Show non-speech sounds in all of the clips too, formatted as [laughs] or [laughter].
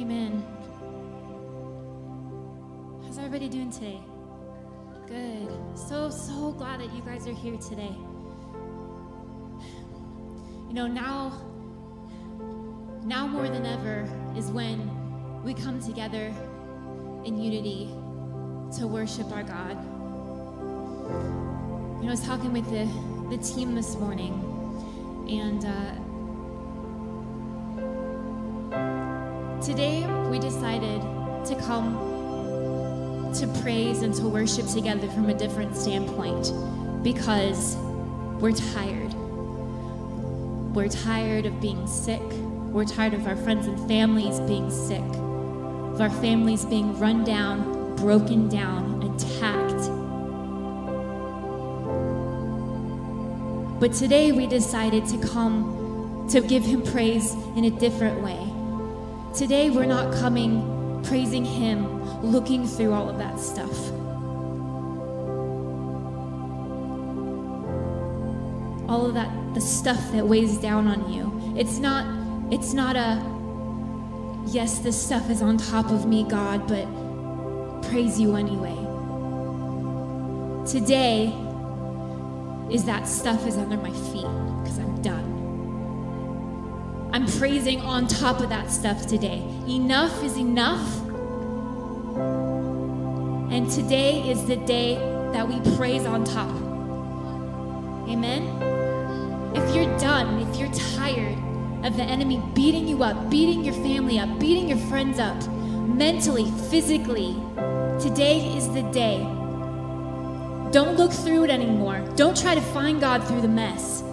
Amen. How's everybody doing today? Good. So, so glad that you guys are here today. You know, now, now more than ever is when we come together in unity to worship our God. You know, I was talking with the, the team this morning, and uh, Today, we decided to come to praise and to worship together from a different standpoint because we're tired. We're tired of being sick. We're tired of our friends and families being sick, of our families being run down, broken down, attacked. But today, we decided to come to give Him praise in a different way. Today, we're not coming praising Him, looking through all of that stuff. All of that, the stuff that weighs down on you. It's not, it's not a, yes, this stuff is on top of me, God, but praise you anyway. Today is that stuff is under my feet. I'm praising on top of that stuff today. Enough is enough. And today is the day that we praise on top. Amen? If you're done, if you're tired of the enemy beating you up, beating your family up, beating your friends up, mentally, physically, today is the day. Don't look through it anymore. Don't try to find God through the mess.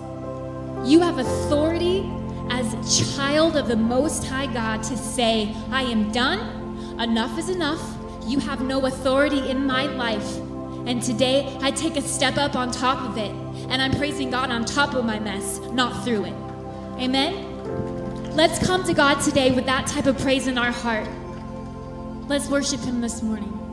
You have authority as a child of the Most High God to say, I am done. Enough is enough. You have no authority in my life. And today I take a step up on top of it. And I'm praising God on top of my mess, not through it. Amen? Let's come to God today with that type of praise in our heart. Let's worship Him this morning.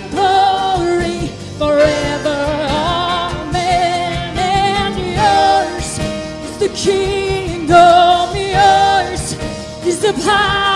the glory forever. Amen. And yours is the kingdom, yours is the power.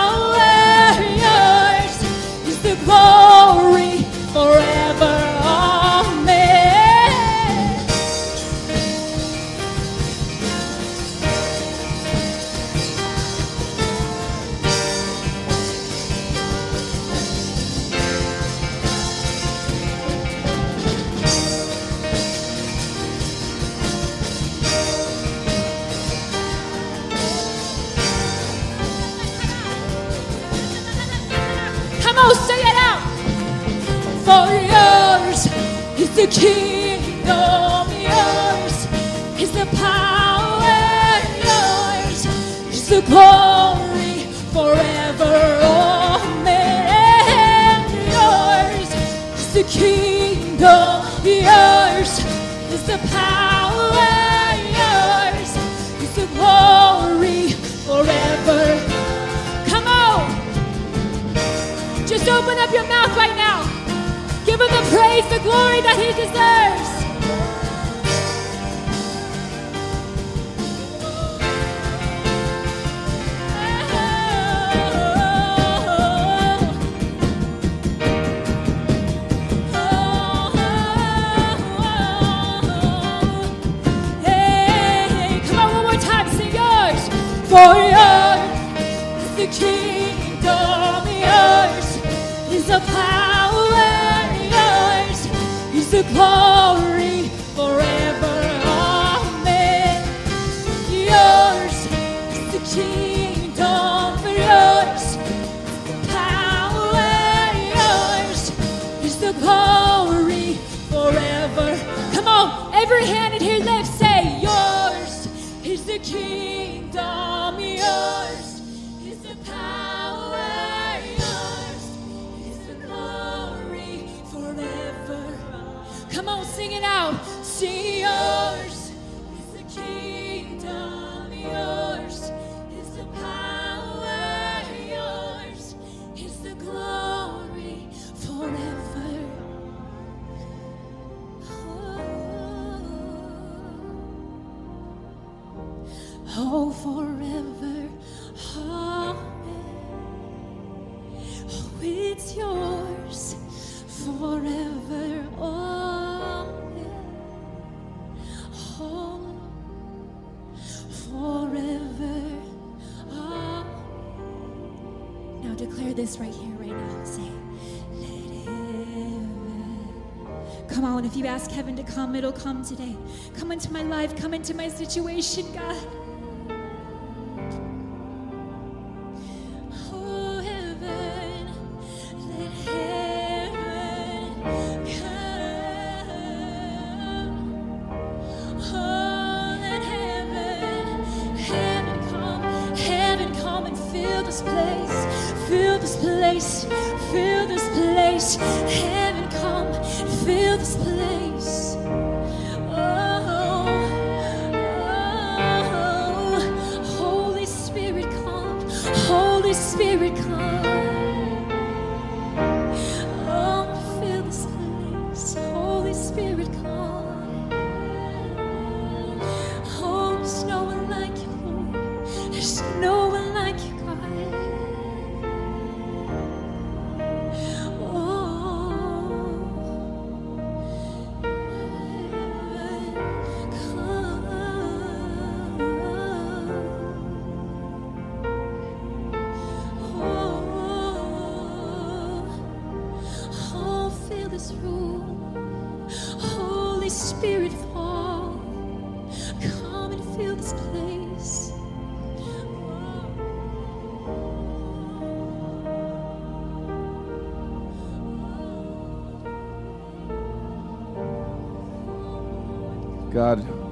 Come on, sing it out. see you. come, it'll come today. Come into my life, come into my situation, God.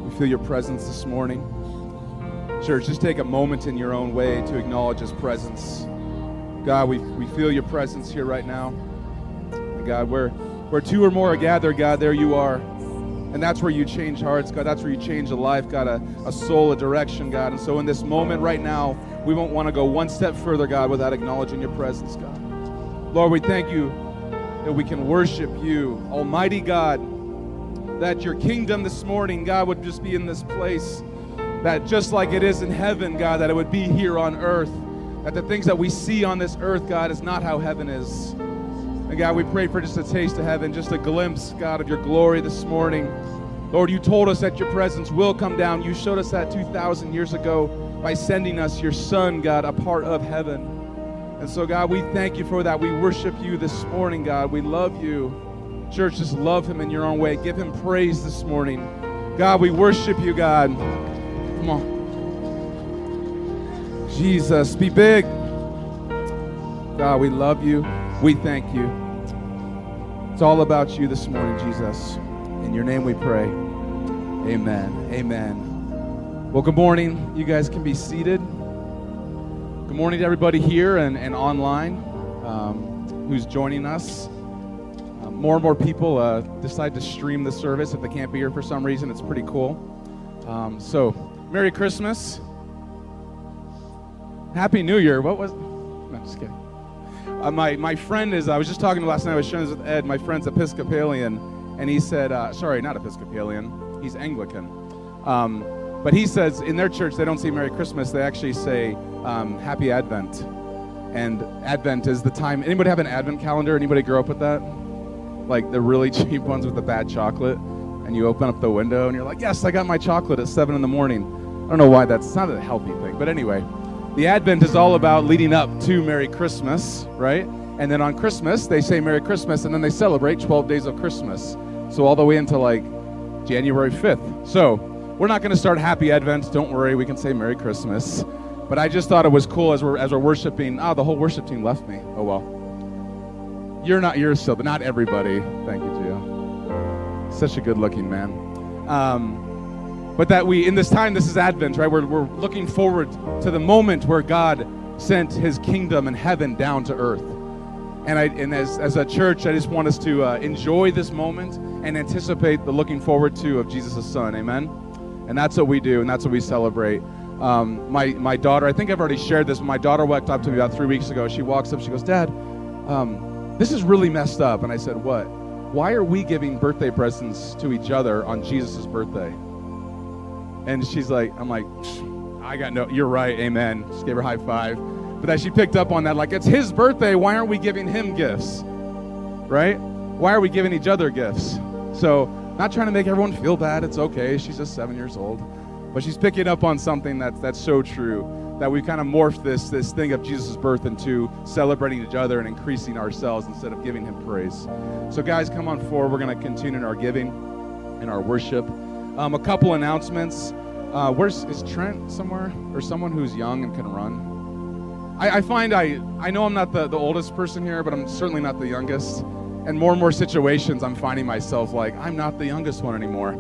We feel your presence this morning. Church, just take a moment in your own way to acknowledge his presence. God, we, we feel your presence here right now. And God, where, where two or more are gathered, God, there you are. And that's where you change hearts, God. That's where you change a life, God, a, a soul, a direction, God. And so in this moment right now, we won't want to go one step further, God, without acknowledging your presence, God. Lord, we thank you that we can worship you, Almighty God that your kingdom this morning, God, would just be in this place. That just like it is in heaven, God, that it would be here on earth. That the things that we see on this earth, God, is not how heaven is. And God, we pray for just a taste of heaven, just a glimpse, God, of your glory this morning. Lord, you told us that your presence will come down. You showed us that 2,000 years ago by sending us your Son, God, a part of heaven. And so, God, we thank you for that. We worship you this morning, God. We love you. Church, just love him in your own way. Give him praise this morning. God, we worship you, God. Come on. Jesus, be big. God, we love you. We thank you. It's all about you this morning, Jesus. In your name we pray. Amen. Amen. Well, good morning. You guys can be seated. Good morning to everybody here and, and online um, who's joining us. More and more people uh, decide to stream the service if they can't be here for some reason. It's pretty cool. Um, so, Merry Christmas. Happy New Year. What was. No, just kidding. Uh, my, my friend is, I was just talking to last night, I was sharing this with Ed, my friend's Episcopalian, and he said, uh, sorry, not Episcopalian, he's Anglican. Um, but he says in their church, they don't say Merry Christmas, they actually say um, Happy Advent. And Advent is the time. Anybody have an Advent calendar? Anybody grow up with that? Like the really [laughs] cheap ones with the bad chocolate? And you open up the window and you're like, yes, I got my chocolate at 7 in the morning. I don't know why that's not a healthy thing. But anyway, the Advent is all about leading up to Merry Christmas, right? And then on Christmas, they say Merry Christmas and then they celebrate 12 days of Christmas. So all the way into like January 5th. So we're not going to start Happy Advent. Don't worry, we can say Merry Christmas. But I just thought it was cool as we're as we're worshiping. Oh, the whole worship team left me. Oh well. You're not. You're still, but not everybody. Thank you, Gio. Such a good-looking man. Um, but that we in this time, this is Advent, right? We're we're looking forward to the moment where God sent His kingdom and heaven down to earth. And I and as as a church, I just want us to uh, enjoy this moment and anticipate the looking forward to of Jesus' Son. Amen. And that's what we do, and that's what we celebrate. Um, my my daughter, I think I've already shared this. My daughter walked up to me about three weeks ago. She walks up, she goes, "Dad, um, this is really messed up." And I said, "What? Why are we giving birthday presents to each other on Jesus' birthday?" And she's like, "I'm like, I got no. You're right. Amen." Just gave her high five. But that she picked up on that, like it's his birthday. Why aren't we giving him gifts? Right? Why are we giving each other gifts? So, not trying to make everyone feel bad. It's okay. She's just seven years old. But she's picking up on something that's that's so true that we've kind of morphed this this thing of Jesus' birth into celebrating each other and increasing ourselves instead of giving him praise. So guys, come on forward. We're going to continue in our giving and our worship. Um, a couple announcements. Uh, where's is Trent somewhere or someone who's young and can run? I, I find I I know I'm not the, the oldest person here, but I'm certainly not the youngest. And more and more situations, I'm finding myself like I'm not the youngest one anymore,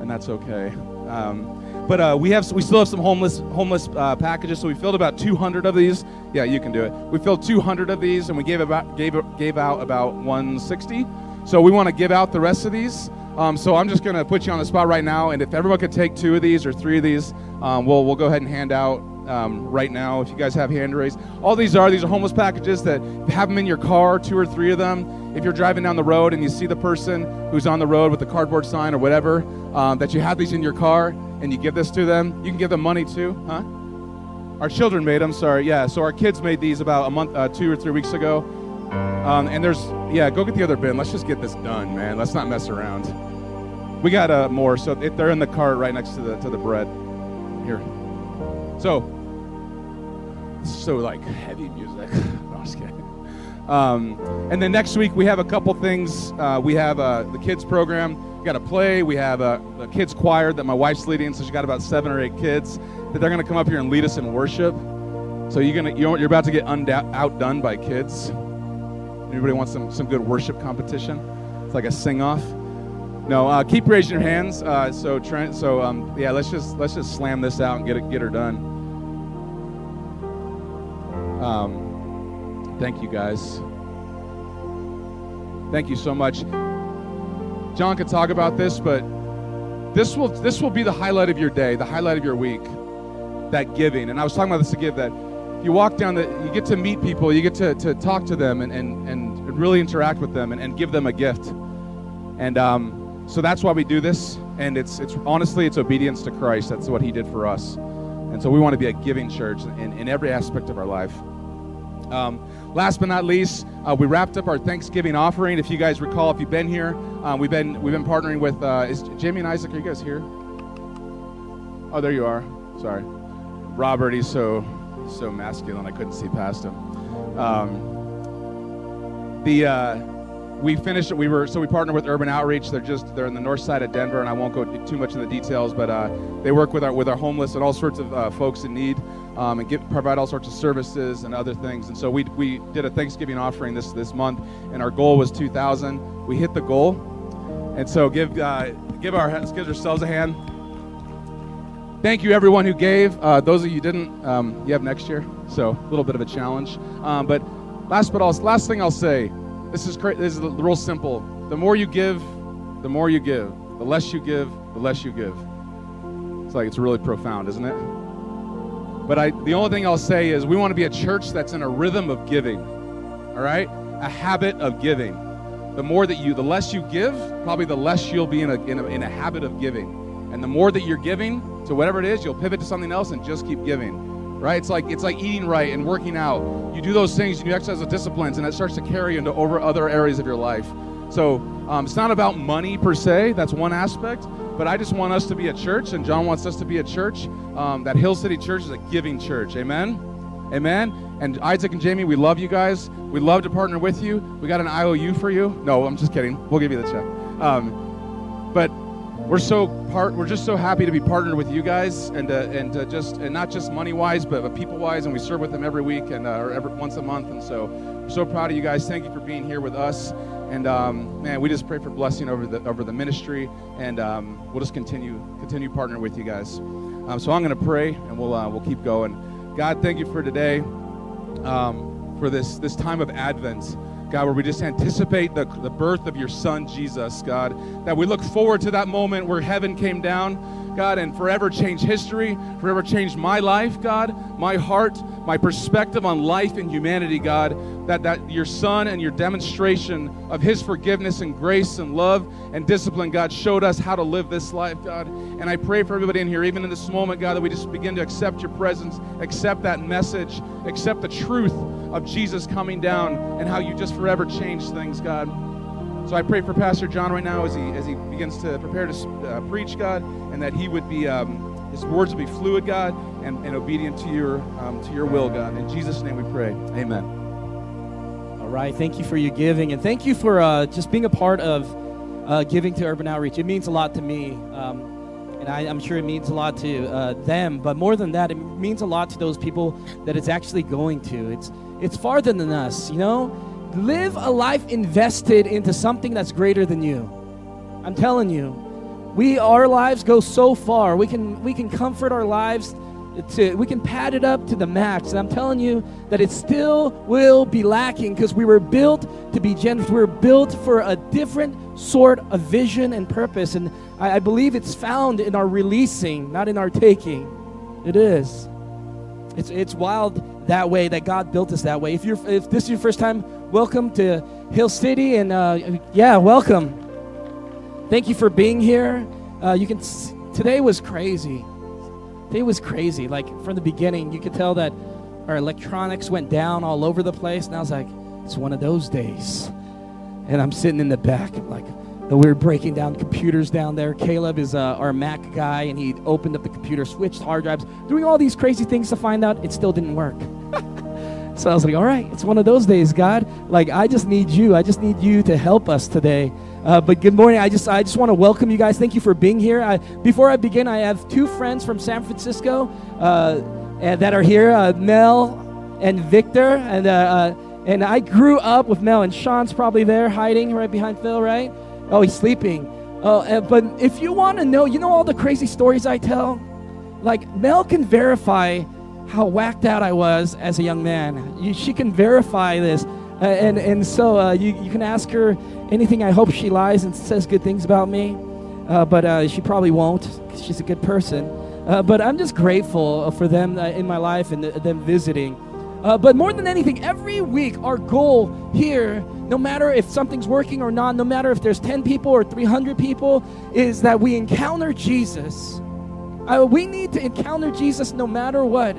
and that's okay. Um, but uh, we have we still have some homeless homeless uh, packages. So we filled about 200 of these. Yeah, you can do it. We filled 200 of these, and we gave about gave gave out about 160. So we want to give out the rest of these. Um, so I'm just going to put you on the spot right now, and if everyone could take two of these or three of these, um, we'll we'll go ahead and hand out um, right now. If you guys have hand raised, all these are these are homeless packages that have them in your car, two or three of them. If you're driving down the road and you see the person who's on the road with the cardboard sign or whatever, um, that you have these in your car and you give this to them. You can give them money too, huh? Our children made them. Sorry, yeah. So our kids made these about a month, uh, two or three weeks ago. Um, and there's, yeah, go get the other bin. Let's just get this done, man. Let's not mess around. We got uh, more, so if they're in the cart right next to the to the bread. Here. So, so like heavy music. [laughs] no, just kidding. Um, and then next week we have a couple things. Uh, we have uh, the kids program. Got a play. We have a, a kids choir that my wife's leading. So she's got about seven or eight kids that they're going to come up here and lead us in worship. So you're gonna you're, you're about to get unda- outdone by kids. Anybody wants some some good worship competition? It's like a sing off. No, uh, keep raising your hands. Uh, so Trent, so um, yeah, let's just let's just slam this out and get it get her done. Um, thank you guys. Thank you so much. John could talk about this, but this will this will be the highlight of your day, the highlight of your week. That giving, and I was talking about this to give that you walk down the you get to meet people, you get to, to talk to them and, and, and really interact with them and, and give them a gift. And um, so that's why we do this. And it's it's honestly it's obedience to Christ. That's what He did for us. And so we want to be a giving church in, in every aspect of our life. Um, last but not least, uh, we wrapped up our Thanksgiving offering. If you guys recall, if you've been here, um, we've been we've been partnering with. Uh, is Jamie and Isaac? Are you guys here? Oh, there you are. Sorry, Robert. He's so so masculine. I couldn't see past him. Um, the uh, we finished. We were so we partnered with Urban Outreach. They're just they're in the north side of Denver, and I won't go too much into the details, but uh, they work with our with our homeless and all sorts of uh, folks in need, um, and provide all sorts of services and other things. And so we we did a Thanksgiving offering this this month, and our goal was 2,000. We hit the goal, and so give uh, give our give ourselves a hand. Thank you, everyone who gave. Uh, those of you didn't, um, you have next year, so a little bit of a challenge. Um, but last but all, last thing I'll say, this is cra- this is real simple. The more you give, the more you give. The less you give, the less you give. It's like it's really profound, isn't it? But I, the only thing I'll say is we want to be a church that's in a rhythm of giving. All right, a habit of giving. The more that you, the less you give, probably the less you'll be in a, in a, in a habit of giving. And the more that you're giving to whatever it is, you'll pivot to something else and just keep giving. Right? It's like it's like eating right and working out. You do those things, and you exercise the disciplines, and it starts to carry into over other areas of your life. So um, it's not about money per se. That's one aspect. But I just want us to be a church, and John wants us to be a church. Um, that Hill City Church is a giving church. Amen. Amen. And Isaac and Jamie, we love you guys. We love to partner with you. We got an IOU for you. No, I'm just kidding. We'll give you the check. Um, but we're so part we're just so happy to be partnered with you guys and uh, and uh, just and not just money wise but, people wise and we serve with them every week and uh, or every once a month and so we're so proud of you guys thank you for being here with us and um, man we just pray for blessing over the over the ministry and um, we'll just continue continue partnering with you guys um, so i'm going to pray and we'll uh, we'll keep going god thank you for today um, for this this time of advent God, where we just anticipate the, the birth of your son, Jesus, God. That we look forward to that moment where heaven came down, God, and forever change history, forever change my life, God, my heart, my perspective on life and humanity, God. That, that your son and your demonstration of his forgiveness and grace and love and discipline, God, showed us how to live this life, God. And I pray for everybody in here, even in this moment, God, that we just begin to accept your presence, accept that message, accept the truth of Jesus coming down and how you just forever changed things, God. So I pray for Pastor John right now as he as he begins to prepare to uh, preach, God, and that he would be um, his words would be fluid, God, and, and obedient to your um, to your will, God. In Jesus' name we pray. Amen. All right. Thank you for your giving, and thank you for uh, just being a part of uh, giving to Urban Outreach. It means a lot to me, um, and I, am sure it means a lot to uh, them. But more than that, it means a lot to those people that it's actually going to. It's it's farther than us, you know. Live a life invested into something that's greater than you. I'm telling you, we our lives go so far. We can we can comfort our lives to we can pad it up to the max. And I'm telling you that it still will be lacking because we were built to be generous. We were built for a different sort of vision and purpose. And I, I believe it's found in our releasing, not in our taking. It is. It's it's wild that way that God built us that way. If you're if this is your first time, welcome to Hill City, and uh, yeah, welcome. Thank you for being here. Uh, you can today was crazy. Today was crazy. Like from the beginning, you could tell that our electronics went down all over the place, and I was like, it's one of those days. And I'm sitting in the back, like we were breaking down computers down there. Caleb is uh, our Mac guy, and he opened up the computer, switched hard drives, doing all these crazy things to find out it still didn't work. So I was like, all right, it's one of those days, God. Like, I just need you. I just need you to help us today. Uh, but good morning. I just I just want to welcome you guys. Thank you for being here. I, before I begin, I have two friends from San Francisco uh, and that are here, uh, Mel and Victor. And uh, uh, and I grew up with Mel, and Sean's probably there hiding right behind Phil, right? Oh, he's sleeping. Oh, uh, but if you want to know, you know all the crazy stories I tell? Like, Mel can verify how whacked out I was as a young man. You, she can verify this. Uh, and, and so uh, you, you can ask her anything. I hope she lies and says good things about me. Uh, but uh, she probably won't she's a good person. Uh, but I'm just grateful for them uh, in my life and th- them visiting. Uh, but more than anything, every week, our goal here, no matter if something's working or not, no matter if there's 10 people or 300 people, is that we encounter Jesus. Uh, we need to encounter Jesus no matter what.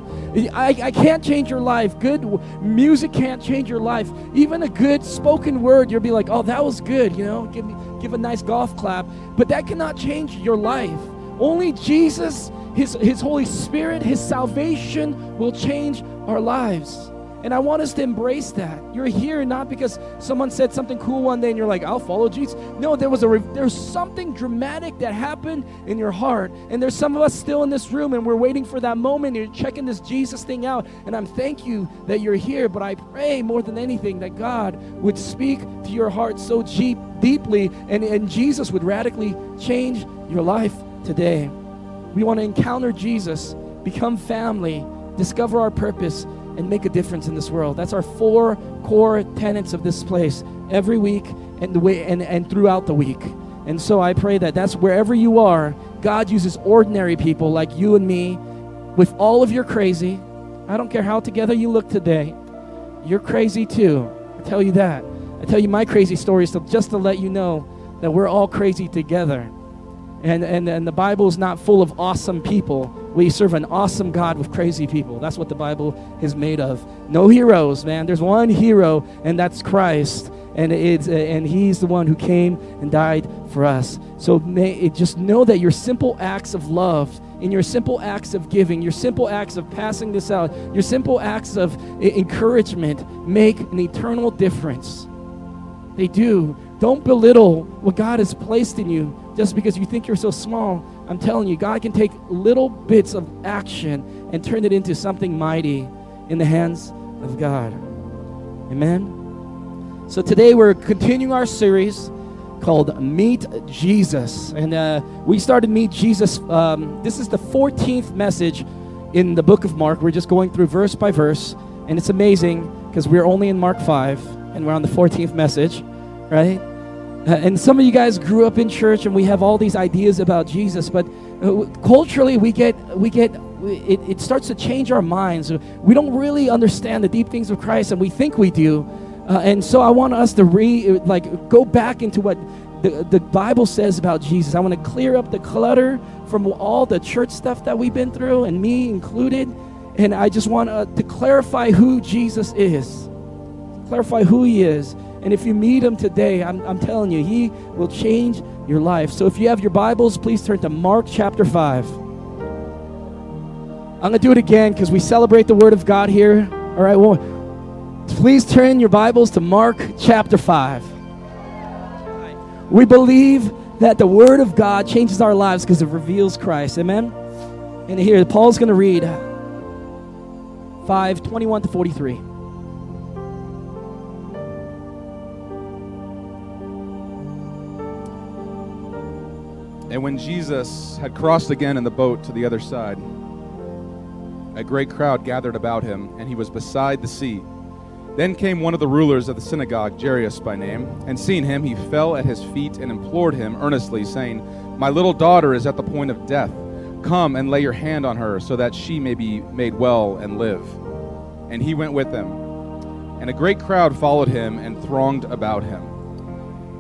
I, I can't change your life. Good music can't change your life. Even a good spoken word, you'll be like, oh, that was good, you know, give, me, give a nice golf clap. But that cannot change your life. Only Jesus, His, His Holy Spirit, His salvation will change our lives. And I want us to embrace that. You're here not because someone said something cool one day and you're like, I'll follow Jesus. No, there was a re- there's something dramatic that happened in your heart. And there's some of us still in this room and we're waiting for that moment. You're checking this Jesus thing out. And I'm thank you that you're here. But I pray more than anything that God would speak to your heart so deep, deeply and, and Jesus would radically change your life today. We want to encounter Jesus, become family, discover our purpose, and make a difference in this world. That's our four core tenets of this place every week and the way and, and throughout the week. And so I pray that that's wherever you are, God uses ordinary people like you and me with all of your crazy. I don't care how together you look today. You're crazy too. I tell you that. I tell you my crazy stories to, just to let you know that we're all crazy together. And, and, and the Bible is not full of awesome people. We serve an awesome God with crazy people. That's what the Bible is made of. No heroes, man. There's one hero, and that's Christ. And, it's, and he's the one who came and died for us. So may, just know that your simple acts of love, in your simple acts of giving, your simple acts of passing this out, your simple acts of encouragement make an eternal difference. They do. Don't belittle what God has placed in you just because you think you're so small. I'm telling you, God can take little bits of action and turn it into something mighty in the hands of God. Amen. So today we're continuing our series called Meet Jesus. And uh, we started Meet Jesus. Um, this is the 14th message in the book of Mark. We're just going through verse by verse. And it's amazing because we're only in Mark 5 and we're on the 14th message, right? Uh, and some of you guys grew up in church and we have all these ideas about Jesus, but uh, culturally we get, we get, it, it starts to change our minds. We don't really understand the deep things of Christ and we think we do. Uh, and so I want us to re, like, go back into what the, the Bible says about Jesus. I want to clear up the clutter from all the church stuff that we've been through, and me included. And I just want uh, to clarify who Jesus is, clarify who he is. And if you meet him today, I'm, I'm telling you, he will change your life. So if you have your Bibles, please turn to Mark chapter 5. I'm going to do it again because we celebrate the Word of God here. All right, well, please turn your Bibles to Mark chapter 5. We believe that the Word of God changes our lives because it reveals Christ. Amen? And here, Paul's going to read 5 21 to 43. And when Jesus had crossed again in the boat to the other side, a great crowd gathered about him, and he was beside the sea. Then came one of the rulers of the synagogue, Jairus by name, and seeing him, he fell at his feet and implored him earnestly, saying, My little daughter is at the point of death. Come and lay your hand on her, so that she may be made well and live. And he went with them. And a great crowd followed him and thronged about him.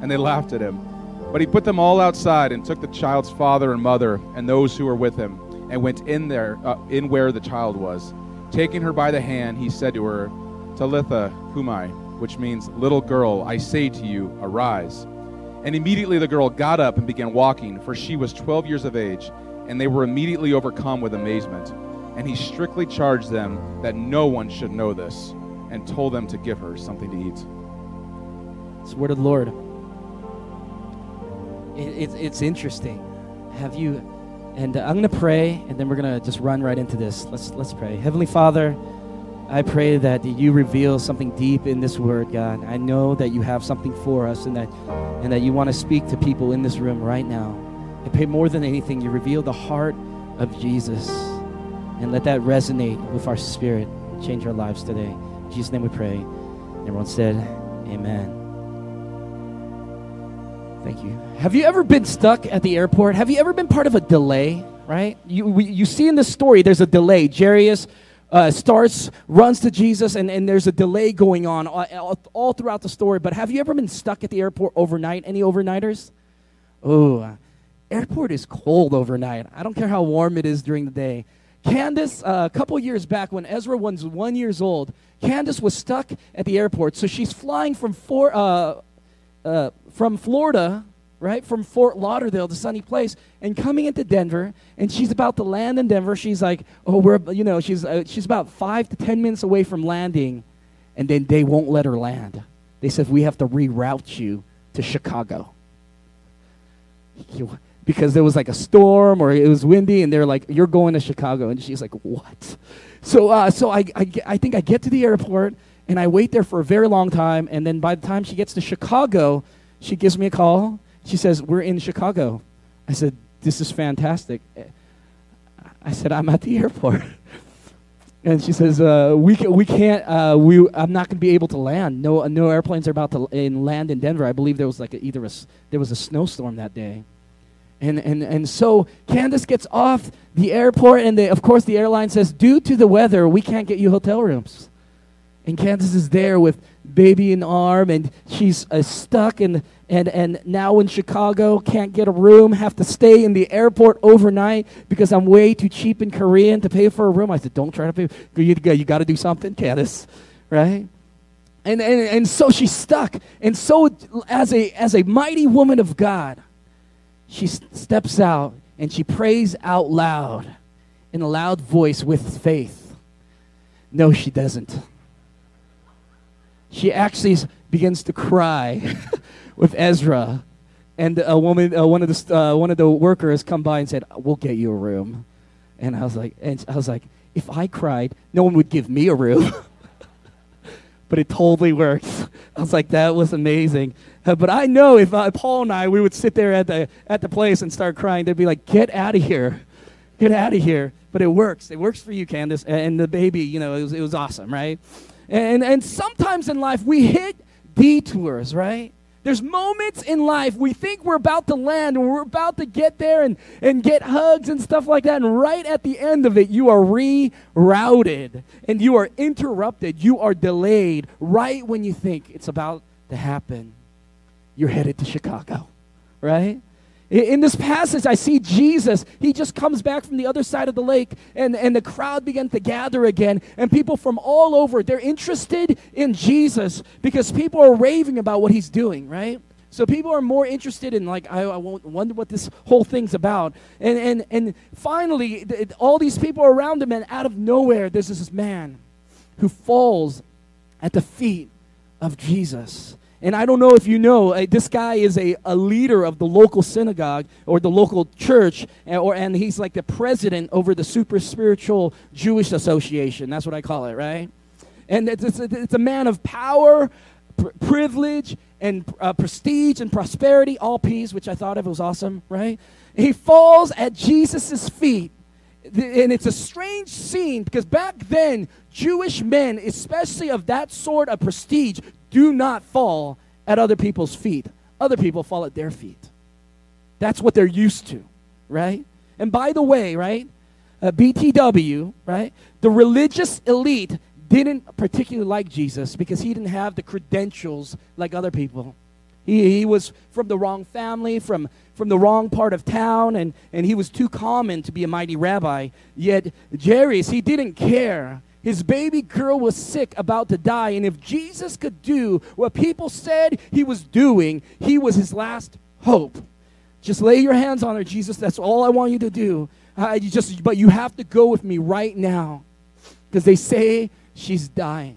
And they laughed at him. But he put them all outside and took the child's father and mother and those who were with him, and went in there, uh, in where the child was. Taking her by the hand, he said to her, Talitha cumi, which means, Little girl, I say to you, arise. And immediately the girl got up and began walking, for she was twelve years of age, and they were immediately overcome with amazement. And he strictly charged them that no one should know this, and told them to give her something to eat. It's the word of the Lord. It, it's it's interesting. Have you? And uh, I'm going to pray, and then we're going to just run right into this. Let's let's pray. Heavenly Father, I pray that you reveal something deep in this word, God. I know that you have something for us, and that and that you want to speak to people in this room right now. I pray more than anything, you reveal the heart of Jesus, and let that resonate with our spirit, change our lives today. In Jesus' name we pray. Everyone said, Amen. Thank you. Have you ever been stuck at the airport? Have you ever been part of a delay? Right? You we, you see in this story, there's a delay. Jairus uh, starts, runs to Jesus, and, and there's a delay going on all, all- all throughout the story. But have you ever been stuck at the airport overnight? Any overnighters? Oh, airport is cold overnight. I don't care how warm it is during the day. Candace, uh, a couple years back when Ezra was one years old, Candace was stuck at the airport. So she's flying from four, uh, uh, from Florida, right, from Fort Lauderdale, the sunny place, and coming into Denver. And she's about to land in Denver. She's like, oh, we're, you know, she's uh, she's about five to ten minutes away from landing, and then they won't let her land. They said we have to reroute you to Chicago. Because there was like a storm or it was windy, and they're like, "You're going to Chicago," and she's like, "What?" So, uh, so I, I, I think I get to the airport and I wait there for a very long time, and then by the time she gets to Chicago, she gives me a call. She says, "We're in Chicago." I said, "This is fantastic." I said, "I'm at the airport." [laughs] And she says, uh, "We we can't. Uh, we I'm not going to be able to land. No no airplanes are about to in land in Denver. I believe there was like a, either a there was a snowstorm that day." And, and, and so Candace gets off the airport, and they, of course, the airline says, Due to the weather, we can't get you hotel rooms. And Candace is there with baby in arm, and she's uh, stuck, and, and, and now in Chicago, can't get a room, have to stay in the airport overnight because I'm way too cheap in Korean to pay for a room. I said, Don't try to pay. You, you got to do something, Candace, right? And, and, and so she's stuck. And so, as a, as a mighty woman of God, she steps out and she prays out loud in a loud voice with faith. No, she doesn't. She actually begins to cry [laughs] with Ezra. And a woman, uh, one of the uh, one of the workers, come by and said, "We'll get you a room." And I was like, and I was like, if I cried, no one would give me a room. [laughs] but it totally works. [laughs] I was like, that was amazing. Uh, but I know if uh, Paul and I, we would sit there at the at the place and start crying, they'd be like, "Get out of here, get out of here." But it works. It works for you, Candace, and, and the baby. You know, it was it was awesome, right? And and sometimes in life we hit detours, right? There's moments in life we think we're about to land and we're about to get there and, and get hugs and stuff like that. And right at the end of it, you are rerouted and you are interrupted. You are delayed right when you think it's about to happen. You're headed to Chicago, right? In this passage, I see Jesus. He just comes back from the other side of the lake, and, and the crowd begins to gather again. And people from all over, they're interested in Jesus because people are raving about what he's doing, right? So people are more interested in, like, I, I wonder what this whole thing's about. And, and, and finally, th- all these people around him, and out of nowhere, there's this man who falls at the feet of Jesus. And I don't know if you know, uh, this guy is a, a leader of the local synagogue or the local church, and, or, and he's like the president over the super spiritual Jewish association. That's what I call it, right? And it's, it's, it's a man of power, pr- privilege, and uh, prestige and prosperity, all P's, which I thought of it was awesome, right? He falls at Jesus' feet. And it's a strange scene because back then, Jewish men, especially of that sort of prestige, do not fall at other people's feet. Other people fall at their feet. That's what they're used to, right? And by the way, right, uh, BTW, right, the religious elite didn't particularly like Jesus because he didn't have the credentials like other people. He, he was from the wrong family, from, from the wrong part of town, and, and he was too common to be a mighty rabbi. Yet, Jairus, he didn't care. His baby girl was sick, about to die, and if Jesus could do what people said he was doing, he was his last hope. Just lay your hands on her, Jesus. That's all I want you to do. I just, but you have to go with me right now because they say she's dying.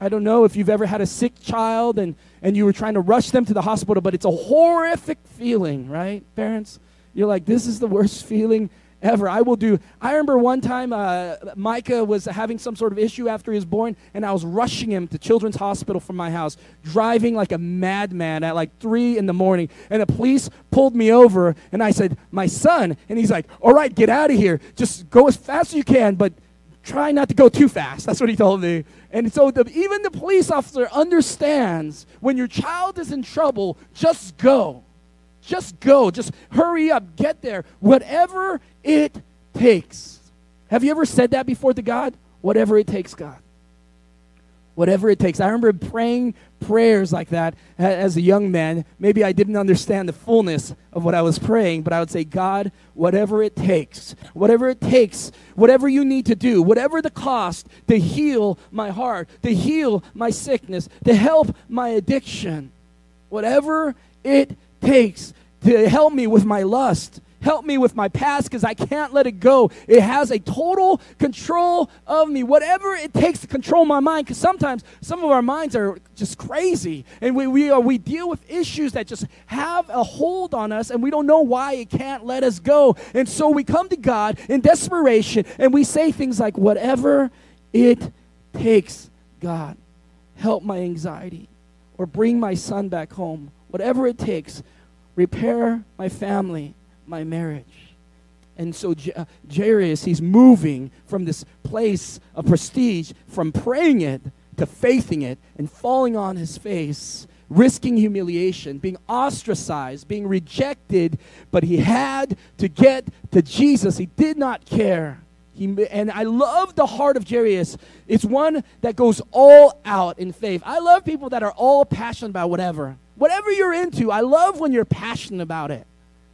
I don't know if you've ever had a sick child and, and you were trying to rush them to the hospital, but it's a horrific feeling, right, parents? You're like, this is the worst feeling ever. I will do. I remember one time uh, Micah was having some sort of issue after he was born, and I was rushing him to Children's Hospital from my house, driving like a madman at like 3 in the morning. And the police pulled me over, and I said, My son. And he's like, All right, get out of here. Just go as fast as you can, but try not to go too fast. [laughs] That's what he told me. And so the, even the police officer understands when your child is in trouble, just go. Just go. Just hurry up. Get there. Whatever it takes. Have you ever said that before to God? Whatever it takes, God. Whatever it takes. I remember praying prayers like that as a young man. Maybe I didn't understand the fullness of what I was praying, but I would say, God, whatever it takes, whatever it takes, whatever you need to do, whatever the cost to heal my heart, to heal my sickness, to help my addiction, whatever it takes to help me with my lust. Help me with my past because I can't let it go. It has a total control of me. Whatever it takes to control my mind, because sometimes some of our minds are just crazy. And we, we, are, we deal with issues that just have a hold on us and we don't know why it can't let us go. And so we come to God in desperation and we say things like, Whatever it takes, God, help my anxiety or bring my son back home. Whatever it takes, repair my family, my marriage. And so J- uh, Jairus, he's moving from this place of prestige, from praying it to faithing it and falling on his face, risking humiliation, being ostracized, being rejected. But he had to get to Jesus. He did not care. He, and I love the heart of Jairus. It's one that goes all out in faith. I love people that are all passionate about whatever. Whatever you're into, I love when you're passionate about it,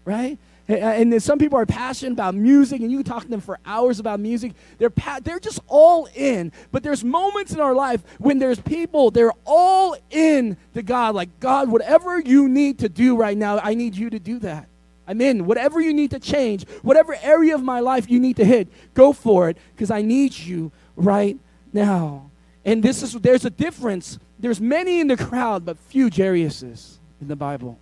right? Uh, and then some people are passionate about music, and you can talk to them for hours about music. They're pa- they're just all in. But there's moments in our life when there's people they're all in to God. Like God, whatever you need to do right now, I need you to do that. I'm in. Whatever you need to change, whatever area of my life you need to hit, go for it because I need you right now. And this is there's a difference. There's many in the crowd, but few Jairuses in the Bible.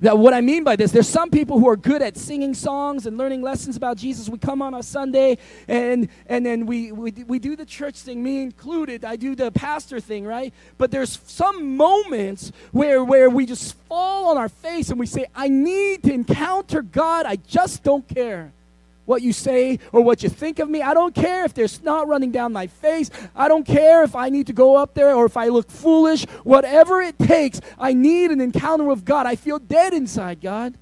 That what I mean by this, there's some people who are good at singing songs and learning lessons about Jesus. We come on a Sunday and and then we, we we do the church thing, me included. I do the pastor thing, right? But there's some moments where where we just fall on our face and we say, I need to encounter God. I just don't care what you say or what you think of me. I don't care if there's snot running down my face. I don't care if I need to go up there or if I look foolish. Whatever it takes, I need an encounter with God. I feel dead inside, God.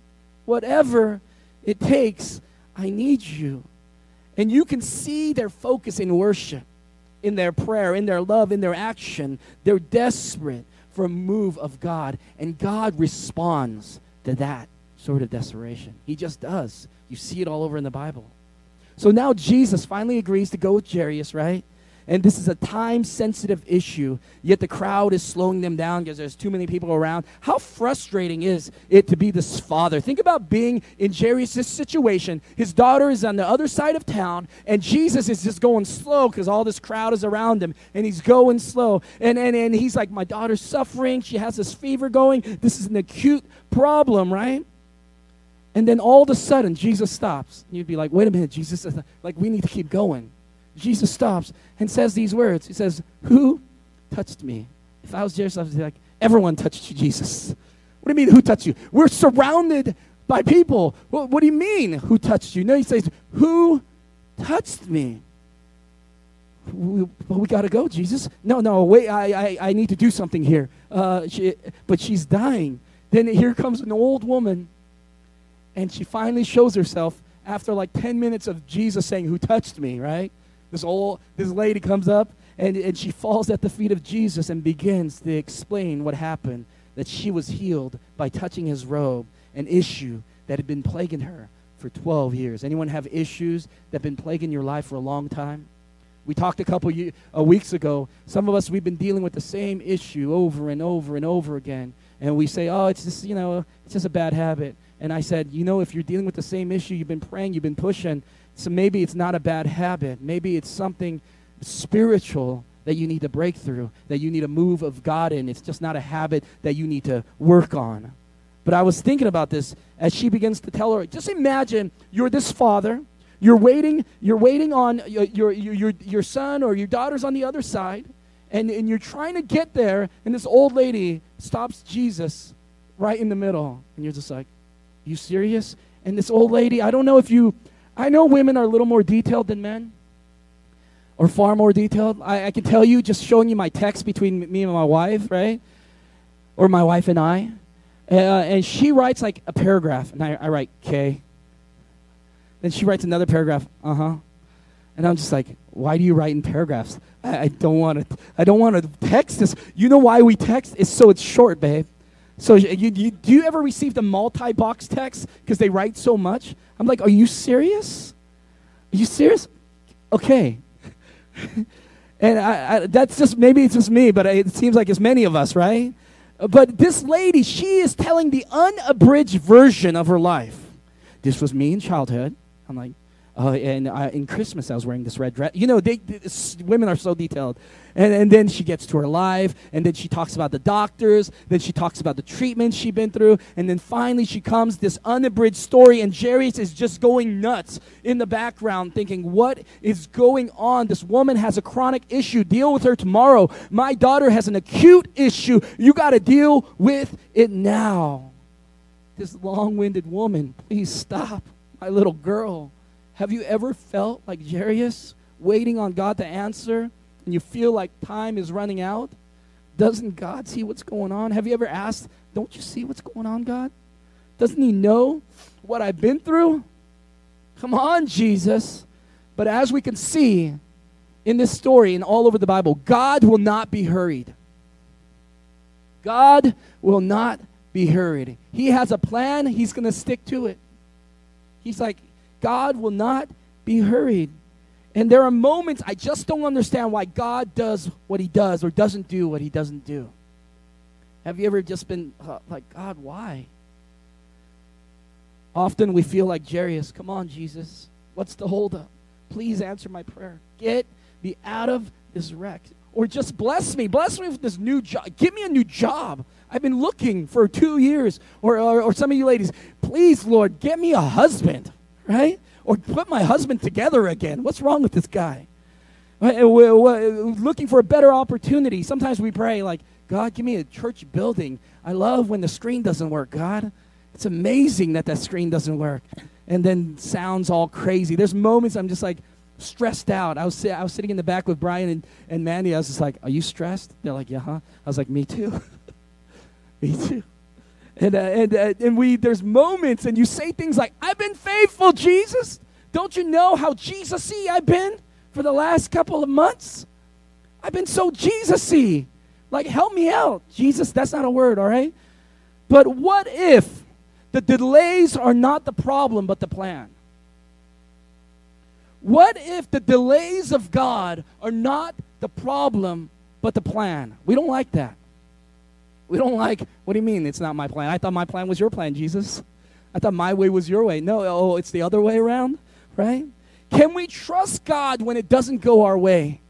Whatever it takes, I need you. And you can see their focus in worship, in their prayer, in their love, in their action. They're desperate for a move of God, and God responds to that sort of desperation. He just does. You see it all over in the Bible. So now Jesus finally agrees to go with Jairus, right? And this is a time sensitive issue, yet the crowd is slowing them down because there's too many people around. How frustrating is it to be this father? Think about being in Jairus' situation. His daughter is on the other side of town, and Jesus is just going slow because all this crowd is around him, and he's going slow. And, and, and he's like, My daughter's suffering. She has this fever going. This is an acute problem, right? And then all of a sudden, Jesus stops. You'd be like, Wait a minute, Jesus, like, we need to keep going. Jesus stops and says these words. He says, Who touched me? If I was Jairus, I would be like, Everyone touched you, Jesus. What do you mean, who touched you? We're surrounded by people. What do you mean, who touched you? No, he says, Who touched me? We, well, we got to go, Jesus. No, no, wait, I, I, I need to do something here. Uh, she, but she's dying. Then here comes an old woman, and she finally shows herself after like 10 minutes of Jesus saying, Who touched me, right? This old this lady comes up and, and she falls at the feet of Jesus and begins to explain what happened. That she was healed by touching his robe, an issue that had been plaguing her for 12 years. Anyone have issues that have been plaguing your life for a long time? We talked a couple ye- uh, weeks ago. Some of us, we've been dealing with the same issue over and over and over again. And we say, oh, it's just, you know, it's just a bad habit. And I said, you know, if you're dealing with the same issue, you've been praying, you've been pushing, so maybe it's not a bad habit. Maybe it's something spiritual that you need to break through, that you need a move of God in. It's just not a habit that you need to work on. But I was thinking about this as she begins to tell her. Just imagine you're this father. You're waiting. You're waiting on your your your, your son or your daughter's on the other side, and, and you're trying to get there. And this old lady stops Jesus right in the middle, and you're just like, "You serious?" And this old lady, I don't know if you, I know women are a little more detailed than men, or far more detailed. I, I can tell you just showing you my text between me and my wife, right, or my wife and I. Uh, and she writes like a paragraph, and I, I write K. Then she writes another paragraph, uh huh. And I'm just like, why do you write in paragraphs? I, I don't want to. I don't want to text this. You know why we text? It's so it's short, babe. So you, you, do you ever receive the multi-box text because they write so much? I'm like, are you serious? Are you serious? Okay. [laughs] and I, I, that's just maybe it's just me, but it seems like it's many of us, right? But this lady, she is telling the unabridged version of her life. This was me in childhood. I'm like, uh, and I, in Christmas, I was wearing this red dress. You know, they, they, women are so detailed. And, and then she gets to her life, and then she talks about the doctors, then she talks about the treatment she'd been through, and then finally she comes this unabridged story, and Jairus is just going nuts in the background, thinking, What is going on? This woman has a chronic issue. Deal with her tomorrow. My daughter has an acute issue. You got to deal with it now. This long winded woman, please stop. My little girl. Have you ever felt like Jairus, waiting on God to answer, and you feel like time is running out? Doesn't God see what's going on? Have you ever asked, Don't you see what's going on, God? Doesn't He know what I've been through? Come on, Jesus. But as we can see in this story and all over the Bible, God will not be hurried. God will not be hurried. He has a plan, He's going to stick to it. He's like, God will not be hurried. And there are moments I just don't understand why God does what he does or doesn't do what he doesn't do. Have you ever just been uh, like, God, why? Often we feel like Jairus, come on, Jesus, what's the holdup? Please answer my prayer. Get me out of this wreck. Or just bless me. Bless me with this new job. Give me a new job. I've been looking for two years. Or, or, or some of you ladies, please, Lord, get me a husband right? Or put my husband together again. What's wrong with this guy? We're looking for a better opportunity. Sometimes we pray, like, God, give me a church building. I love when the screen doesn't work, God. It's amazing that that screen doesn't work. And then sounds all crazy. There's moments I'm just like stressed out. I was, I was sitting in the back with Brian and, and Mandy. I was just like, Are you stressed? They're like, Yeah, huh? I was like, Me too. [laughs] Me too. And, uh, and, uh, and we, there's moments, and you say things like, I've been faithful, Jesus. Don't you know how Jesus y I've been for the last couple of months? I've been so Jesus y. Like, help me out. Jesus, that's not a word, all right? But what if the delays are not the problem, but the plan? What if the delays of God are not the problem, but the plan? We don't like that. We don't like, what do you mean it's not my plan? I thought my plan was your plan, Jesus. I thought my way was your way. No, oh, it's the other way around, right? Can we trust God when it doesn't go our way?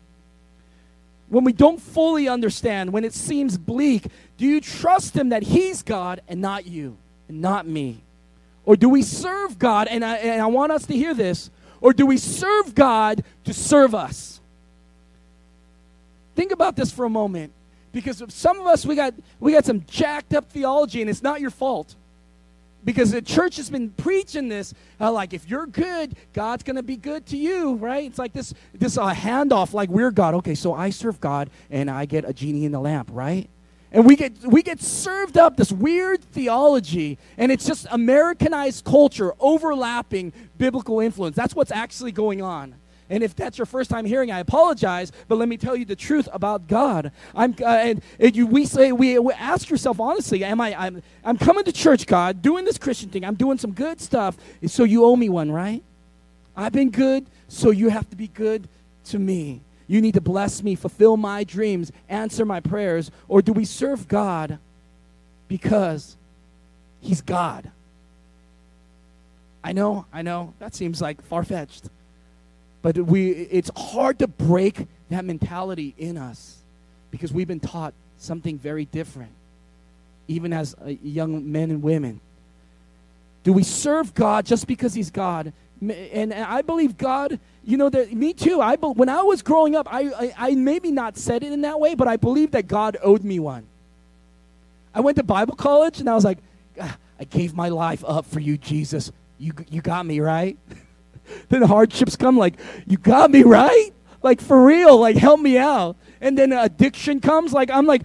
When we don't fully understand, when it seems bleak, do you trust Him that He's God and not you and not me? Or do we serve God, and I, and I want us to hear this, or do we serve God to serve us? Think about this for a moment. Because some of us, we got, we got some jacked up theology, and it's not your fault. Because the church has been preaching this uh, like if you're good god's going to be good to you right? It's like this this uh, handoff like we're god. Okay so i serve god and i get a genie in the lamp right? And we get we get served up this weird theology and it's just americanized culture overlapping biblical influence. That's what's actually going on and if that's your first time hearing, I apologize. But let me tell you the truth about God. I'm uh, and, and you, we say we, we ask yourself honestly, am I? I'm I'm coming to church, God, doing this Christian thing. I'm doing some good stuff. So you owe me one, right? I've been good, so you have to be good to me. You need to bless me, fulfill my dreams, answer my prayers, or do we serve God because He's God? I know, I know, that seems like far fetched. But we, it's hard to break that mentality in us because we've been taught something very different, even as uh, young men and women. Do we serve God just because He's God? And, and I believe God, you know, that me too. I be, when I was growing up, I, I, I maybe not said it in that way, but I believe that God owed me one. I went to Bible college and I was like, "Ah, I gave my life up for you, Jesus. You, you got me, right? [laughs] then hardships come like you got me [laughs] right? Like for real like help me out. And then addiction comes like i'm like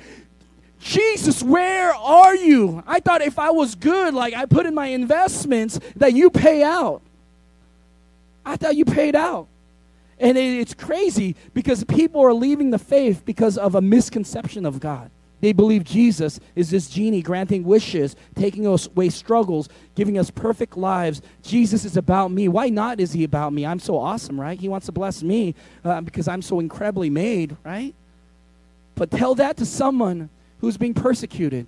jesus where are you? I thought if i was good like i put in my investments that you pay out. I thought you paid out. And it, it's crazy because people are leaving the faith because of a misconception of god they believe Jesus is this genie granting wishes, taking away struggles, giving us perfect lives. Jesus is about me. Why not is he about me? I'm so awesome, right? He wants to bless me uh, because I'm so incredibly made, right? But tell that to someone who's being persecuted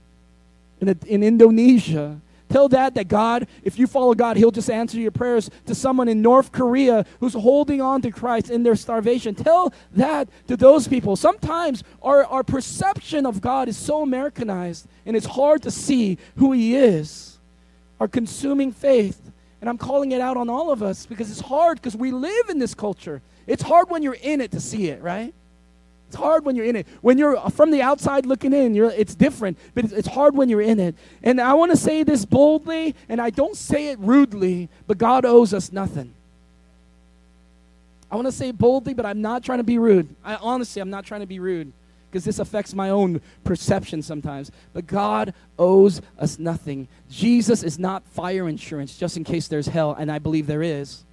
in, a, in Indonesia, Tell that that God, if you follow God, He'll just answer your prayers to someone in North Korea who's holding on to Christ in their starvation. Tell that to those people. Sometimes our, our perception of God is so Americanized and it's hard to see who He is. Our consuming faith. And I'm calling it out on all of us because it's hard because we live in this culture. It's hard when you're in it to see it, right? It's hard when you're in it. When you're from the outside looking in, you're, it's different, but it's, it's hard when you're in it. And I want to say this boldly, and I don't say it rudely, but God owes us nothing. I want to say boldly, but I'm not trying to be rude. I honestly, I'm not trying to be rude because this affects my own perception sometimes. But God owes us nothing. Jesus is not fire insurance just in case there's hell, and I believe there is.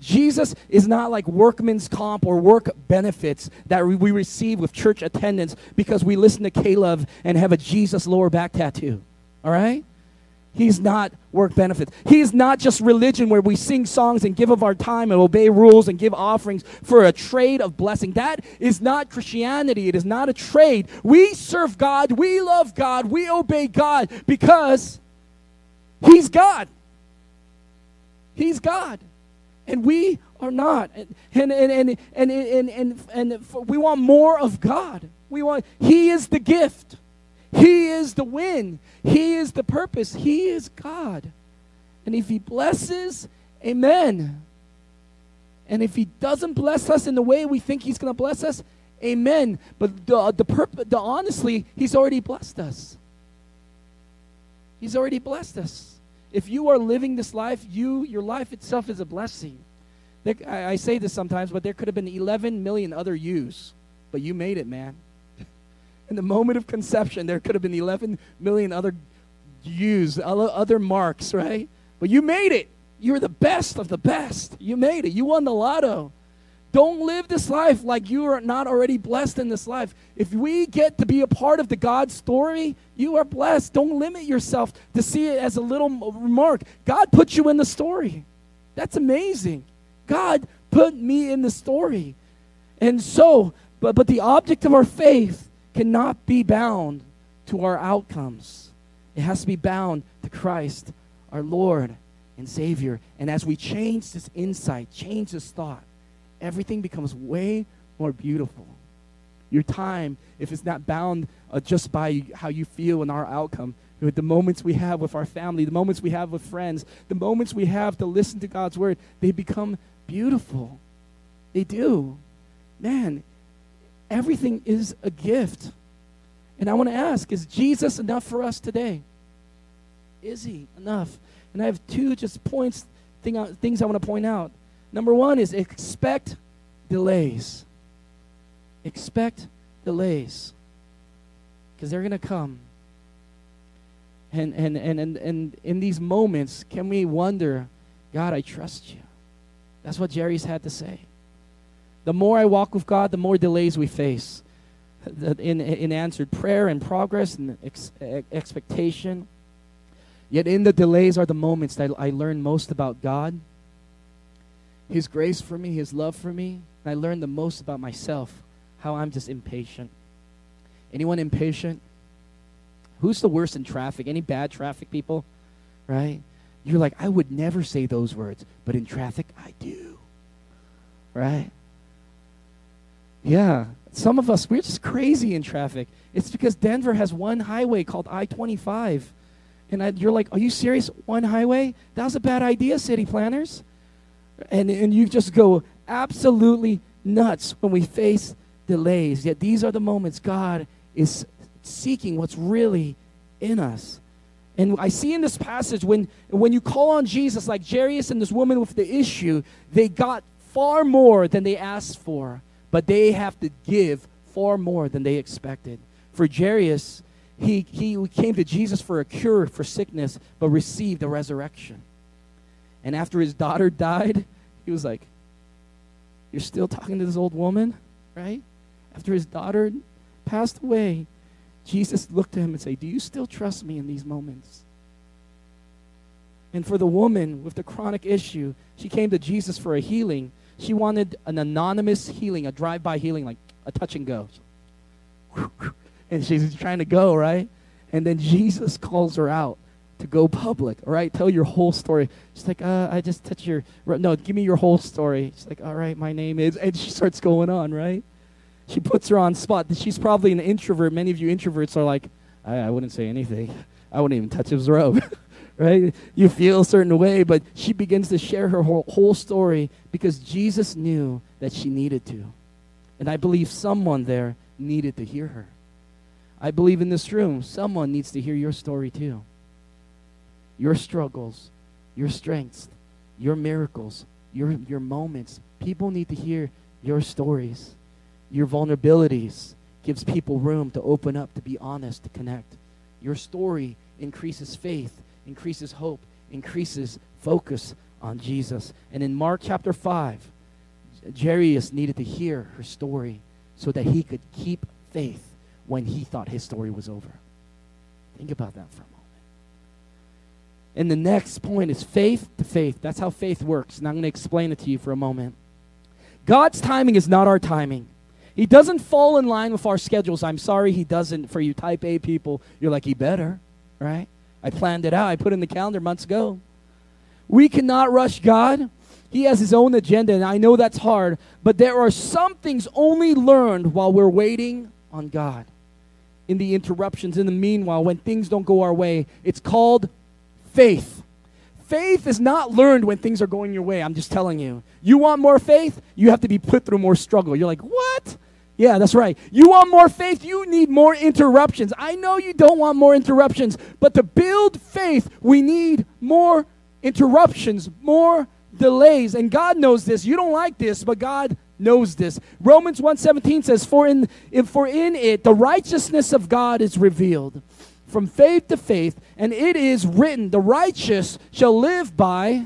Jesus is not like workman's comp or work benefits that we- receive with church attendance because we listen to K-LOVE and have a Jesus lower back tattoo. All right? He's not work benefits. He is not just religion where we sing songs and give of our time and obey rules and give offerings for a trade of blessing. That is not Christianity. It is not a trade. We serve God. We love God. We obey God because He's God. He's God. And we are not. And, and, and, and, and, and, and, we want more of God. We want, He is the gift. He is the win. He is the purpose. He is God. And if He blesses, amen. And if He doesn't bless us in the way we think He's going to bless us, amen. But the, uh, the, purp- the honestly, He's already blessed us. He's already blessed us. If you are living this life, you your life itself is a blessing. There, I, I say this sometimes, but there could have been 11 million other yous, but you made it, man. In the moment of conception, there could have been 11 million other yous, other marks, right? But you made it. You're the best of the best. You made it. You won the lotto. Don't live this life like you are not already blessed in this life. If we get to be a part of the God story, you are blessed. Don't limit yourself to see it as a little remark. God put you in the story. That's amazing. God put me in the story. And so, but, but the object of our faith cannot be bound to our outcomes. It has to be bound to Christ, our Lord and Savior. And as we change this insight, change this thought, everything becomes way more beautiful. Your time, if it's not bound uh, just by how you feel and our outcome, the moments we have with our family, the moments we have with friends, the moments we have to listen to God's word, they become beautiful. They do. Man, everything is a gift. And I want to ask is Jesus enough for us today? Is he enough? And I have two just points, thing, uh, things I want to point out. Number one is expect delays. Expect delays. Because they're going to come. And, and, and, and, and in these moments, can we wonder, God, I trust you? That's what Jairus had to say. The more I walk with God, the more delays we face in, in answered prayer and progress and ex- expectation. Yet in the delays are the moments that I learn most about God, His grace for me, His love for me. And I learned the most about myself, how I'm just impatient. Anyone impatient? Who's the worst in traffic? Any bad traffic people? Right? You're like, I would never say those words, but in traffic, I do. Right? Yeah. Some of us, we're just crazy in traffic. It's because Denver has one highway called I 25. And I, you're like, are you serious? One highway? That was a bad idea, city planners. And, and you just go absolutely nuts when we face delays. Yet these are the moments God is seeking what's really in us. And I see in this passage when, when you call on Jesus, like Jairus and this woman with the issue, they got far more than they asked for, but they have to give far more than they expected. For Jairus, he, he came to Jesus for a cure for sickness, but received a resurrection. And after his daughter died, he was like, You're still talking to this old woman? Right? After his daughter passed away, Jesus looked at him and said, Do you still trust me in these moments? And for the woman with the chronic issue, she came to Jesus for a healing. She wanted an anonymous healing, a drive by healing, like a touch and go. And she's trying to go, right? And then Jesus calls her out to go public, all right? Tell your whole story. She's like, uh, I just touch your, no, give me your whole story. She's like, all right, my name is, and she starts going on, right? She puts her on spot. She's probably an introvert. Many of you introverts are like, I, I wouldn't say anything. [laughs] I wouldn't even touch his robe. [laughs] right? You feel a certain way, but she begins to share her whole, whole story because Jesus knew that she needed to. And I believe someone there needed to hear her. I believe in this room, someone needs to hear your story too. Your struggles, your strengths, your miracles, your, your moments. People need to hear your stories your vulnerabilities gives people room to open up, to be honest, to connect. Your story increases faith, increases hope, increases focus on Jesus. And in Mark chapter 5, Jairus needed to hear her story so that he could keep faith when he thought his story was over. Think about that for a moment. And the next point is faith to faith. That's how faith works. And I'm going to explain it to you for a moment. God's timing is not our timing. He doesn't fall in line with our schedules. I'm sorry he doesn't for you type A people. You're like, he better, right? I planned it out. I put in the calendar months ago. We cannot rush God. He has his own agenda, and I know that's hard, but there are some things only learned while we're waiting on God. In the interruptions, in the meanwhile, when things don't go our way, it's called faith. Faith is not learned when things are going your way. I'm just telling you. You want more faith? You have to be put through more struggle. You're like, what? Yeah, that's right. You want more faith? You need more interruptions. I know you don't want more interruptions, but to build faith, we need more interruptions, more delays. And God knows this. You don't like this, but God knows this. Romans 1:17 says, "For in if for in it the righteousness of God is revealed from faith to faith, and it is written, the righteous shall live by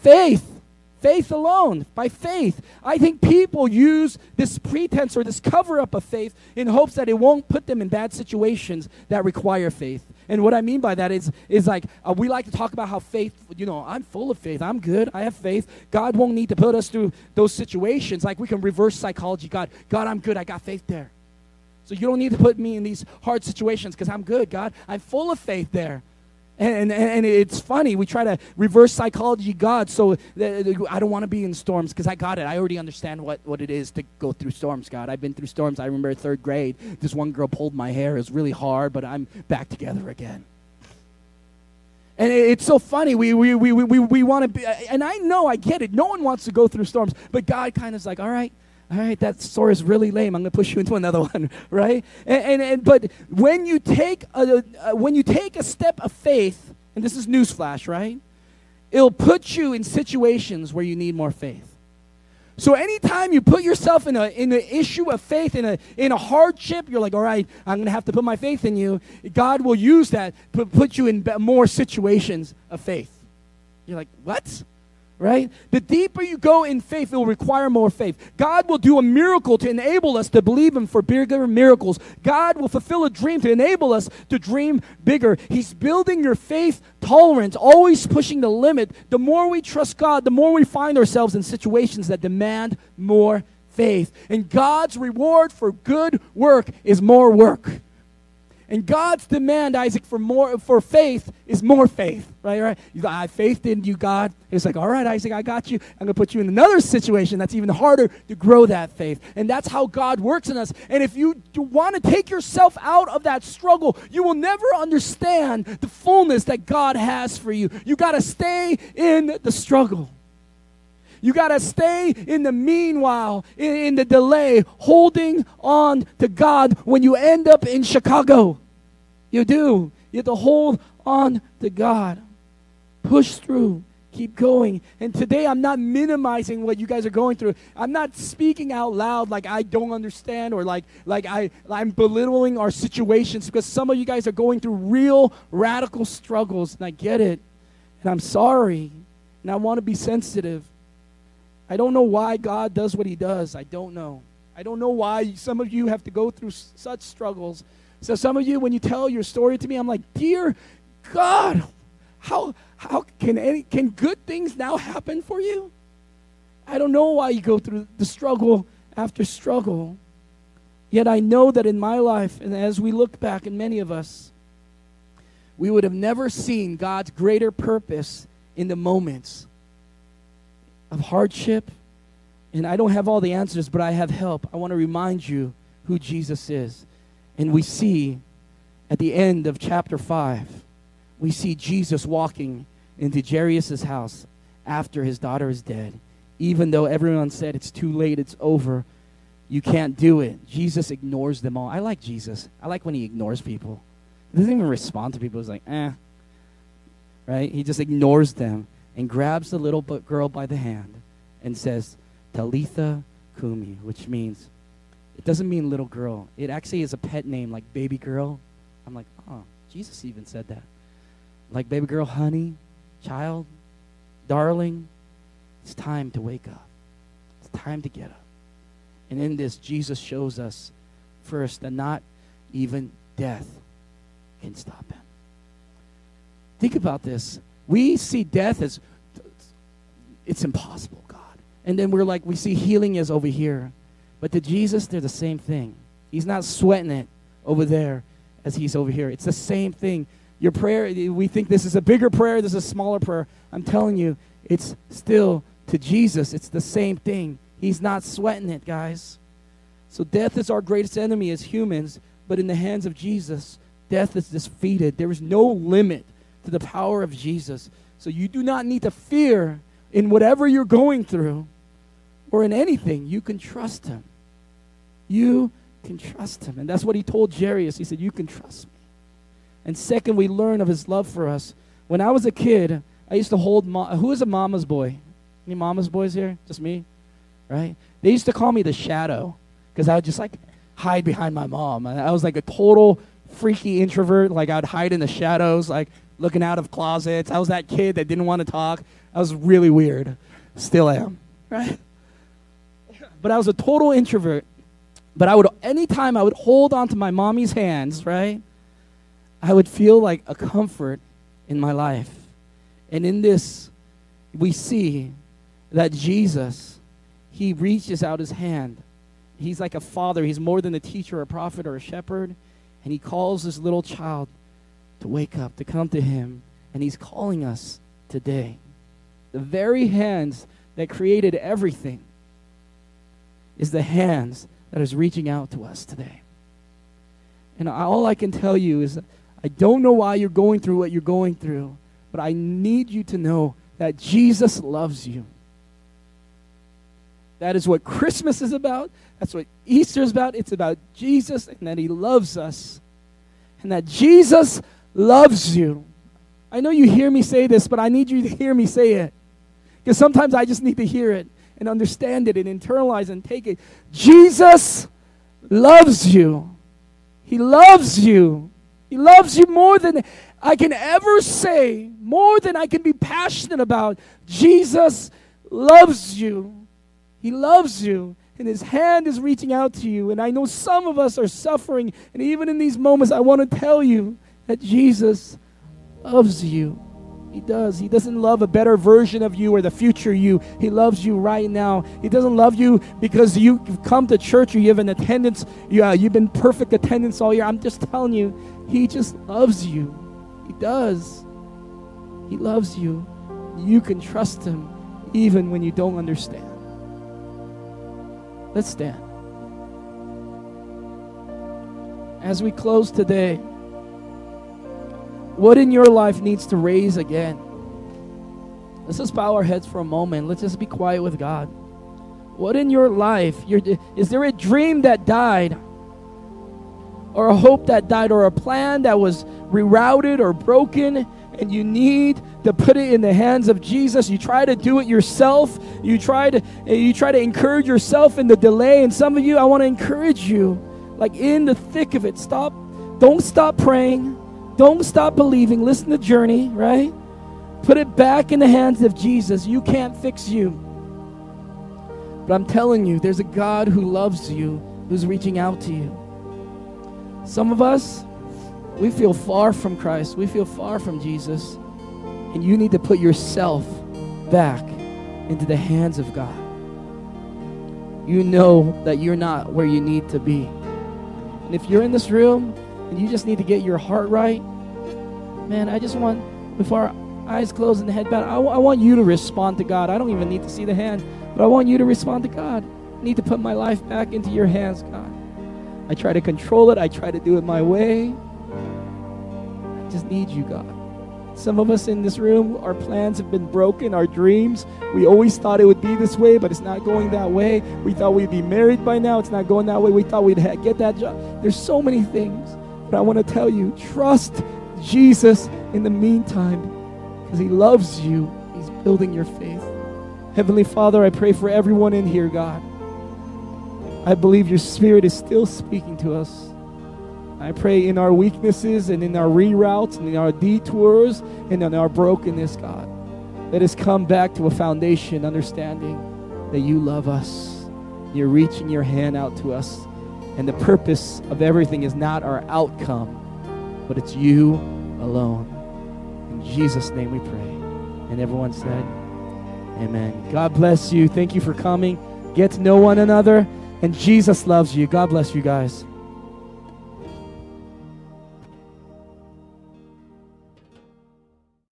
faith." Faith alone, by faith. I think people use this pretense or this cover up of faith in hopes that it won't put them in bad situations that require faith. And what I mean by that is, is like uh, we like to talk about how faith, you know, I'm full of faith. I'm good. I have faith. God won't need to put us through those situations. Like we can reverse psychology. God, God, I'm good. I got faith there. So you don't need to put me in these hard situations because I'm good, God. I'm full of faith there. And, and, and it's funny, we try to reverse psychology God. So I don't want to be in storms because I got it. I already understand what, what it is to go through storms, God. I've been through storms. I remember third grade, this one girl pulled my hair. It was really hard, but I'm back together again. And it- it's so funny. We, we, we, we, we want to be, and I know, I get it. No one wants to go through storms, but God kind of is like, all right, all right, that story is really lame. I'm going to push you into another [laughs] one, right? And, and, and but when you take a, a when you take a step of faith, and this is newsflash, right? It'll put you in situations where you need more faith. So anytime you put yourself in a in an issue of faith in a in a hardship, you're like, all right, I'm gonna have to put my faith in you. God will use that to put you in more situations of faith. You're like, what? Right? The deeper you go in faith, it will require more faith. God will do a miracle to enable us to believe Him for bigger miracles. God will fulfill a dream to enable us to dream bigger. He's building your faith tolerance, always pushing the limit. The more we trust God, the more we find ourselves in situations that demand more faith. And God's reward for good work is more work. And God's demand, Isaac, for more for faith is more faith. Right, right. You got I in you, God. It's like, all right, Isaac, I got you. I'm gonna put you in another situation that's even harder to grow that faith. And that's how God works in us. And if you want to take yourself out of that struggle, you will never understand the fullness that God has for you. You gotta stay in the struggle. You got to stay in the meanwhile, in, in, the delay, holding on to God when you end up in Chicago. You do. You have to hold on to God. Push through. Keep going. And today I'm not minimizing what you guys are going through. I'm not speaking out loud like I don't understand or like like I I'm belittling our situations because some of you guys are going through real radical struggles and I get it. And I'm sorry. And I want to be sensitive. I don't know why God does what he does. I don't know. I don't know why some of you have to go through such struggles. So some of you when you tell your story to me, I'm like, "Dear God, how how can any can good things now happen for you?" I don't know why you go through the struggle after struggle. Yet I know that in my life and as we look back and many of us we would have never seen God's greater purpose in the moments of hardship. And I don't have all the answers, but I have help. I want to remind you who Jesus is. And we see at the end of chapter 5, we see Jesus walking into Jairus' house after his daughter is dead. Even though everyone said it's too late, it's over, you can't do it. Jesus ignores them all. I like Jesus. I like when he ignores people. He doesn't even respond to people. He's like, eh. Right? He just ignores them and grabs the little girl by the hand and says, Talitha Kumi, which means, it doesn't mean little girl. It actually is a pet name like baby girl. I'm like, oh, Jesus even said that. Like baby girl, honey, child, darling, it's time to wake up. It's time to get up. And in this, Jesus shows us first that not even death can stop him. Think about this. We see death as it's impossible, God. And then we're like, we see healing as over here. But to Jesus, they're the same thing. He's not sweating it over there as he's over here. It's the same thing. Your prayer, we think this is a bigger prayer, this is a smaller prayer. I'm telling you, it's still to Jesus, it's the same thing. He's not sweating it, guys. So death is our greatest enemy as humans, but in the hands of Jesus, death is defeated. There is no limit to the power of Jesus. So you do not need to fear in whatever you're going through or in anything. You can trust him. You can trust him. And that's what he told Jairus. He said, You can trust me. And second, we learn of his love for us. When I was a kid, I used to hold, who is a mama's boy? Any mama's boys here? Just me? Right? They used to call me the shadow because I would just like hide behind my mom. And I was like a total freaky introvert. Like I'd hide in the shadows, like looking out of closets. I was that kid that didn't want to talk. I was really weird. Still am, right? But I was a total introvert. But I would, anytime I would hold onto my mommy's hands, right? I would feel like a comfort in my life. And in this, we see that Jesus, he reaches out his hand. He's like a father. He's more than a teacher, a prophet, or a shepherd. And he calls this little child to wake up, to come to him. And he's calling us today. The very hands that created everything is the hands that is reaching out to us today. And all I can tell you is I don't know why you're going through what you're going through, but I need you to know that Jesus loves you. That is what Christmas is about. That's what Easter is about. It's about Jesus and that He loves us. And that Jesus loves you. I know you hear me say this, but I need you to hear me say it. Because sometimes I just need to hear it and understand it and internalize and take it. Jesus loves you. He loves you. He loves you more than I can ever say, more than I can be passionate about. Jesus loves you. He loves you. And his hand is reaching out to you. And I know some of us are suffering. And even in these moments, I want to tell you that Jesus loves you. He does. He doesn't love a better version of you or the future you. He loves you right now. He doesn't love you because you've come to church or you have an attendance. You, uh, you've been perfect attendance all year. I'm just telling you, He just loves you. He does. He loves you. You can trust Him even when you don't understand. Let's stand. As we close today, what in your life needs to raise again? Let's just bow our heads for a moment. Let's just be quiet with God. What in your life? is there a dream that died? Or a hope that died? Or a plan that was rerouted or broken? And you need to put it in the hands of Jesus. You try to do it yourself. You try to you try to encourage yourself in the delay. And some of you, I want to encourage you, like in the thick of it. Stop. Don't stop praying. Don't stop believing. Listen to the Journey, right? Put it back in the hands of Jesus. You can't fix you. But I'm telling you, there's a God who loves you, who's reaching out to you. Some of us, we feel far from Christ, we feel far from Jesus, and you need to put yourself back into the hands of God. You know that you're not where you need to be. And if you're in this room and you just need to get your heart right, man, I just want, before our eyes closed and the head bowed, I, w- I want you to respond to God. I don't even need to see the hand, but I want you to respond to God. I need to put my life back into your hands, God. I try to control it, I try to do it my way. I just need you, God. Some of us in this room, our plans have been broken, our dreams. We always thought it would be this way, but it's not going that way. We thought we'd be married by now, it's not going that way. We thought we'd ha- get that job. There's so many things. But I want to tell you trust Jesus in the meantime because He loves you. He's building your faith. Heavenly Father, I pray for everyone in here, God. I believe your Spirit is still speaking to us. I pray in our weaknesses and in our reroutes and in our detours and in our brokenness, God, let us come back to a foundation understanding that you love us. You're reaching your hand out to us and the purpose of everything is not our outcome, but it's you alone. In Jesus' name we pray. And everyone said, Amen. God bless you. Thank you for coming. Get to know one another. And Jesus loves you. God bless you guys.